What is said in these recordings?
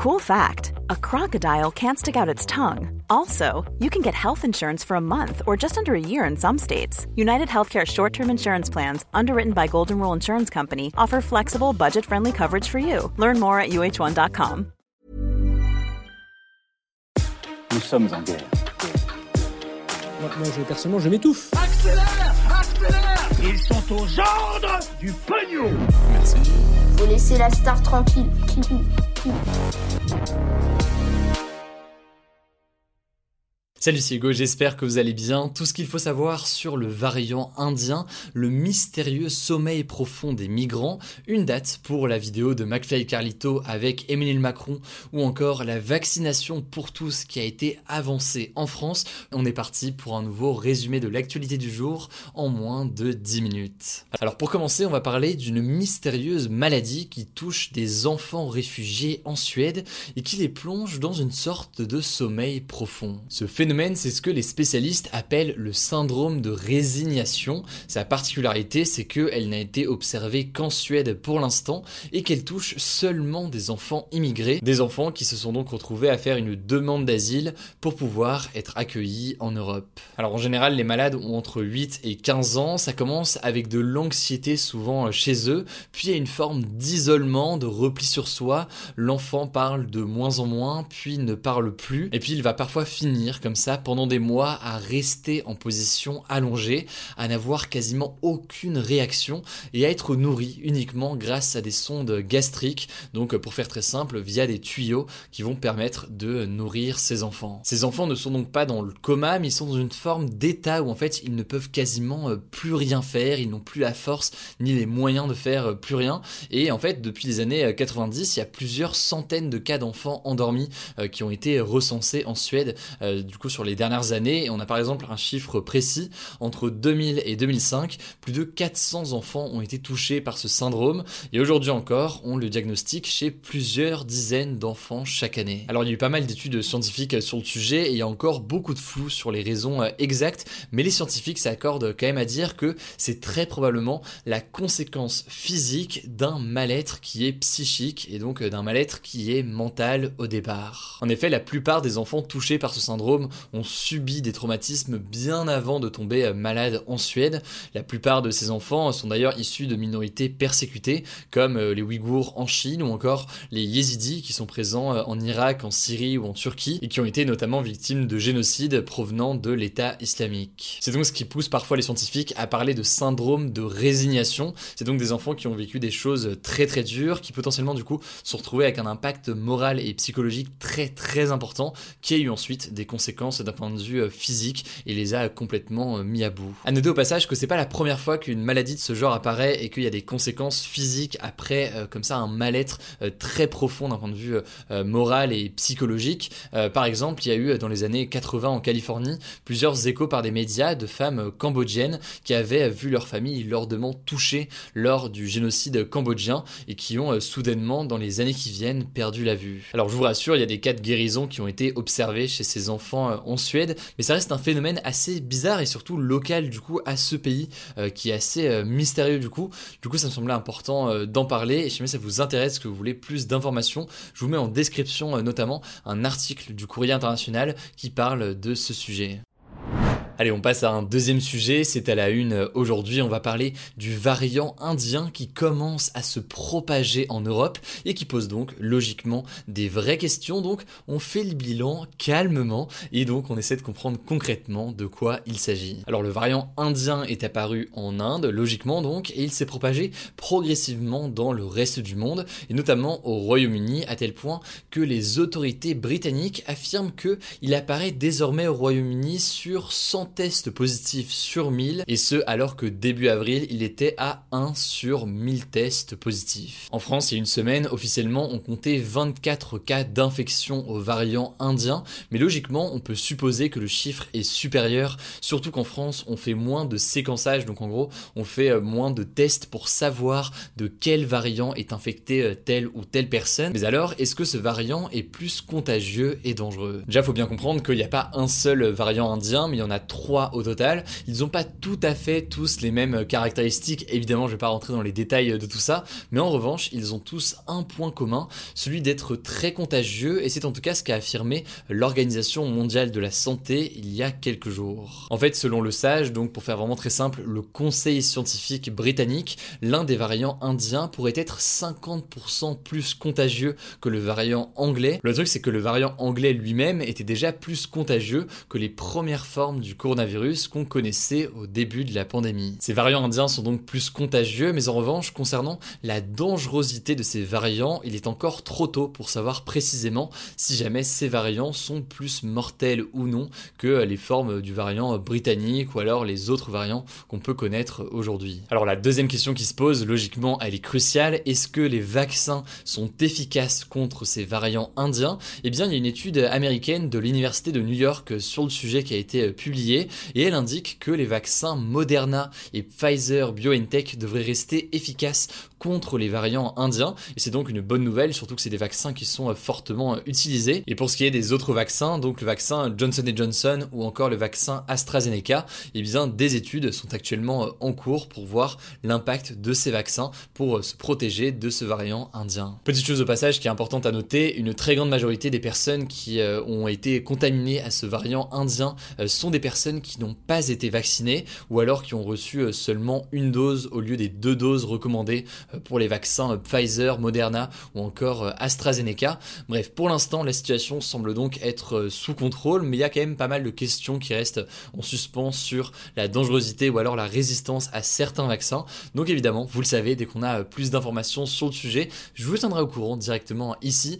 Cool fact a crocodile can't stick out its tongue. Also, you can get health insurance for a month or just under a year in some states. United Healthcare short term insurance plans, underwritten by Golden Rule Insurance Company, offer flexible, budget friendly coverage for you. Learn more at uh1.com. Nous sommes en guerre. Moi, moi, je, personnellement, je m'étouffe. Accélère Accélère Ils sont aux ordres du pognon Faut laisser la star tranquille. cu. Salut c'est Hugo, j'espère que vous allez bien. Tout ce qu'il faut savoir sur le variant indien, le mystérieux sommeil profond des migrants, une date pour la vidéo de McFly Carlito avec Emmanuel Macron ou encore la vaccination pour tous qui a été avancée en France. On est parti pour un nouveau résumé de l'actualité du jour en moins de 10 minutes. Alors pour commencer, on va parler d'une mystérieuse maladie qui touche des enfants réfugiés en Suède et qui les plonge dans une sorte de sommeil profond. C'est ce que les spécialistes appellent le syndrome de résignation. Sa particularité, c'est qu'elle n'a été observée qu'en Suède pour l'instant et qu'elle touche seulement des enfants immigrés, des enfants qui se sont donc retrouvés à faire une demande d'asile pour pouvoir être accueillis en Europe. Alors en général, les malades ont entre 8 et 15 ans, ça commence avec de l'anxiété souvent chez eux, puis a une forme d'isolement, de repli sur soi, l'enfant parle de moins en moins, puis ne parle plus, et puis il va parfois finir comme ça pendant des mois à rester en position allongée, à n'avoir quasiment aucune réaction et à être nourri uniquement grâce à des sondes gastriques, donc pour faire très simple, via des tuyaux qui vont permettre de nourrir ces enfants. Ces enfants ne sont donc pas dans le coma, mais ils sont dans une forme d'état où en fait ils ne peuvent quasiment euh, plus rien faire, ils n'ont plus la force ni les moyens de faire euh, plus rien. Et en fait, depuis les années 90, euh, il y a plusieurs centaines de cas d'enfants endormis qui ont été recensés en Suède. Du coup, sur les dernières années. On a par exemple un chiffre précis. Entre 2000 et 2005, plus de 400 enfants ont été touchés par ce syndrome. Et aujourd'hui encore, on le diagnostique chez plusieurs dizaines d'enfants chaque année. Alors il y a eu pas mal d'études scientifiques sur le sujet et il y a encore beaucoup de flou sur les raisons euh, exactes. Mais les scientifiques s'accordent quand même à dire que c'est très probablement la conséquence physique d'un mal-être qui est psychique et donc euh, d'un mal-être qui est mental au départ. En effet, la plupart des enfants touchés par ce syndrome ont subi des traumatismes bien avant de tomber malades en Suède. La plupart de ces enfants sont d'ailleurs issus de minorités persécutées, comme euh, les Ouïghours en Chine ou encore les Yézidis qui sont présents euh, en Irak, en Syrie ou en Turquie et qui ont été notamment victimes de génocides provenant de l'État islamique. C'est donc ce qui pousse parfois les scientifiques à parler de syndrome de résignation. C'est donc des enfants qui ont vécu des choses très très dures, qui potentiellement du coup se retrouvés avec un impact moral et psychologique très très important, qui a eu ensuite des conséquences d'un point de vue euh, physique et les a complètement euh, mis à bout. À au passage que c'est pas la première fois qu'une maladie de ce genre apparaît et qu'il y a des conséquences physiques après euh, comme ça un mal-être très profond d'un point de vue moral et psychologique. par exemple, il y a eu dans les années 80 en Californie plusieurs échos par des médias de femmes cambodgiennes qui avaient vu leur famille lourdement touchée lors du génocide cambodgien et qui ont soudainement dans les années qui viennent perdu la vue. Alors je vous rassure, il y a des cas de guérison qui ont été observés chez ces enfants en Suède, mais ça reste un phénomène assez bizarre et surtout local du coup à ce pays euh, qui est assez euh, mystérieux du coup. Du coup, ça me semblait important euh, d'en parler et si jamais ça vous intéresse, que vous voulez plus d'informations, je vous mets en description notamment un article du Courrier international qui parle de ce sujet. Allez, on passe à un deuxième sujet, c'est à la une aujourd'hui, on va parler du variant indien qui commence à se propager en Europe et qui pose donc logiquement des vraies questions. Donc on fait le bilan calmement et donc on essaie de comprendre concrètement de quoi il s'agit. Alors le variant indien est apparu en Inde, logiquement donc, et il s'est propagé progressivement dans le reste du monde et notamment au Royaume-Uni à tel point que les autorités britanniques affirment que il apparaît désormais au Royaume-Uni sur 100 tests positifs sur 1000, et ce alors que début avril, il était à 1 sur 1000 tests positifs. En France, il y a une semaine, officiellement, on comptait 24 cas d'infection au variant indien, mais logiquement, on peut supposer que le chiffre est supérieur, surtout qu'en France, on fait moins de séquençage, donc en gros, on fait euh, moins de tests pour savoir de quel variant est infecté euh, telle ou telle personne. Mais alors, est-ce que ce variant est plus contagieux et dangereux? Déjà, faut bien comprendre qu'il n'y a pas un seul variant indien, mais il y en a trois au total. Ils n'ont pas tout à fait tous les mêmes caractéristiques, évidemment je vais pas rentrer dans les détails de tout ça, mais en revanche ils ont tous un point commun, celui d'être très contagieux, et c'est en tout cas ce qu'a affirmé l'Organisation mondiale de la santé il y a quelques jours. En fait, selon le SAGE, donc pour faire vraiment très simple, le Conseil scientifique britannique, l'un des variants indiens pourrait être 50% plus contagieux que le variant anglais. Le truc c'est que le variant anglais lui-même était déjà plus contagieux que les premières formes du coronavirus qu'on connaissait au début de la pandémie. Ces variants indiens sont donc plus contagieux, mais en revanche, concernant la dangerosité de ces variants, il est encore trop tôt pour savoir précisément si jamais ces variants sont plus mortels ou non que les formes du variant britannique ou alors les autres variants qu'on peut connaître aujourd'hui. Alors la deuxième question qui se pose, logiquement, elle est cruciale. Est-ce que les vaccins sont efficaces contre ces variants indiens? Eh bien, il y a une étude américaine de l'université de New York sur le sujet qui a été publiée et elle indique que les vaccins Moderna et Pfizer BioNTech devraient rester efficaces contre les variants indiens et c'est donc une bonne nouvelle surtout que c'est des vaccins qui sont fortement utilisés et pour ce qui est des autres vaccins donc le vaccin Johnson Johnson ou encore le vaccin AstraZeneca eh bien des études sont actuellement en cours pour voir l'impact de ces vaccins pour se protéger de ce variant indien. Petite chose au passage qui est importante à noter, une très grande majorité des personnes qui euh, ont été contaminées à ce variant indien euh, sont des personnes qui n'ont pas été vaccinées ou alors qui ont reçu euh, seulement une dose au lieu des deux doses recommandées pour les vaccins Pfizer, Moderna ou encore AstraZeneca. Bref, pour l'instant, la situation semble donc être sous contrôle, mais il y a quand même pas mal de questions qui restent en suspens sur la dangerosité ou alors la résistance à certains vaccins. Donc évidemment, vous le savez, dès qu'on a plus d'informations sur le sujet, je vous tiendrai au courant directement ici.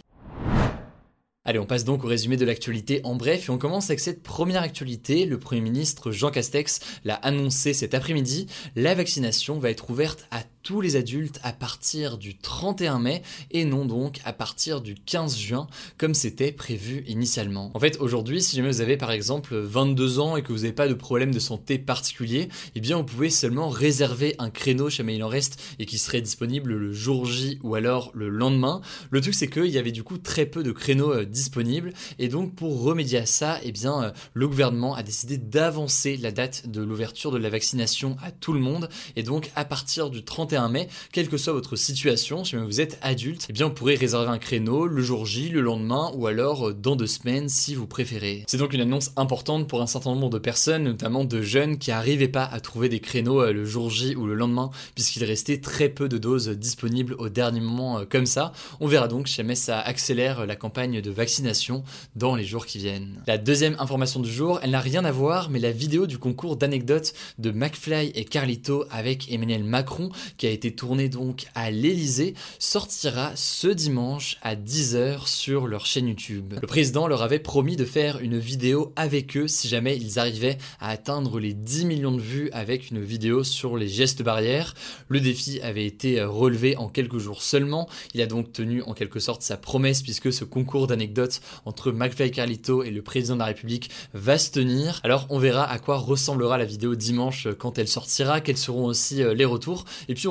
Allez, on passe donc au résumé de l'actualité en bref et on commence avec cette première actualité. Le Premier ministre Jean Castex l'a annoncé cet après-midi. La vaccination va être ouverte à tous les adultes à partir du 31 mai et non donc à partir du 15 juin comme c'était prévu initialement. En fait aujourd'hui si jamais vous avez par exemple 22 ans et que vous n'avez pas de problème de santé particulier, eh bien vous pouvez seulement réserver un créneau chez il en reste et qui serait disponible le jour J ou alors le lendemain. Le truc c'est qu'il y avait du coup très peu de créneaux euh, disponibles et donc pour remédier à ça, eh bien euh, le gouvernement a décidé d'avancer la date de l'ouverture de la vaccination à tout le monde et donc à partir du 31 mai, quelle que soit votre situation, si vous êtes adulte, eh bien vous pourrez réserver un créneau le jour J, le lendemain ou alors euh, dans deux semaines si vous préférez. C'est donc une annonce importante pour un certain nombre de personnes, notamment de jeunes qui n'arrivaient pas à trouver des créneaux euh, le jour J ou le lendemain puisqu'il restait très peu de doses disponibles au dernier moment euh, comme ça. On verra donc si jamais ça accélère la campagne de vaccination dans les jours qui viennent. La deuxième information du jour, elle n'a rien à voir, mais la vidéo du concours d'anecdotes de McFly et Carlito avec Emmanuel Macron qui a été tourné donc à l'Elysée sortira ce dimanche à 10h sur leur chaîne YouTube. Le président leur avait promis de faire une vidéo avec eux si jamais ils arrivaient à atteindre les 10 millions de vues avec une vidéo sur les gestes barrières. Le défi avait été relevé en quelques jours seulement. Il a donc tenu en quelque sorte sa promesse puisque ce concours d'anecdotes entre McFly Carlito et le président de la République va se tenir. Alors on verra à quoi ressemblera la vidéo dimanche quand elle sortira, quels seront aussi euh, les retours. Et puis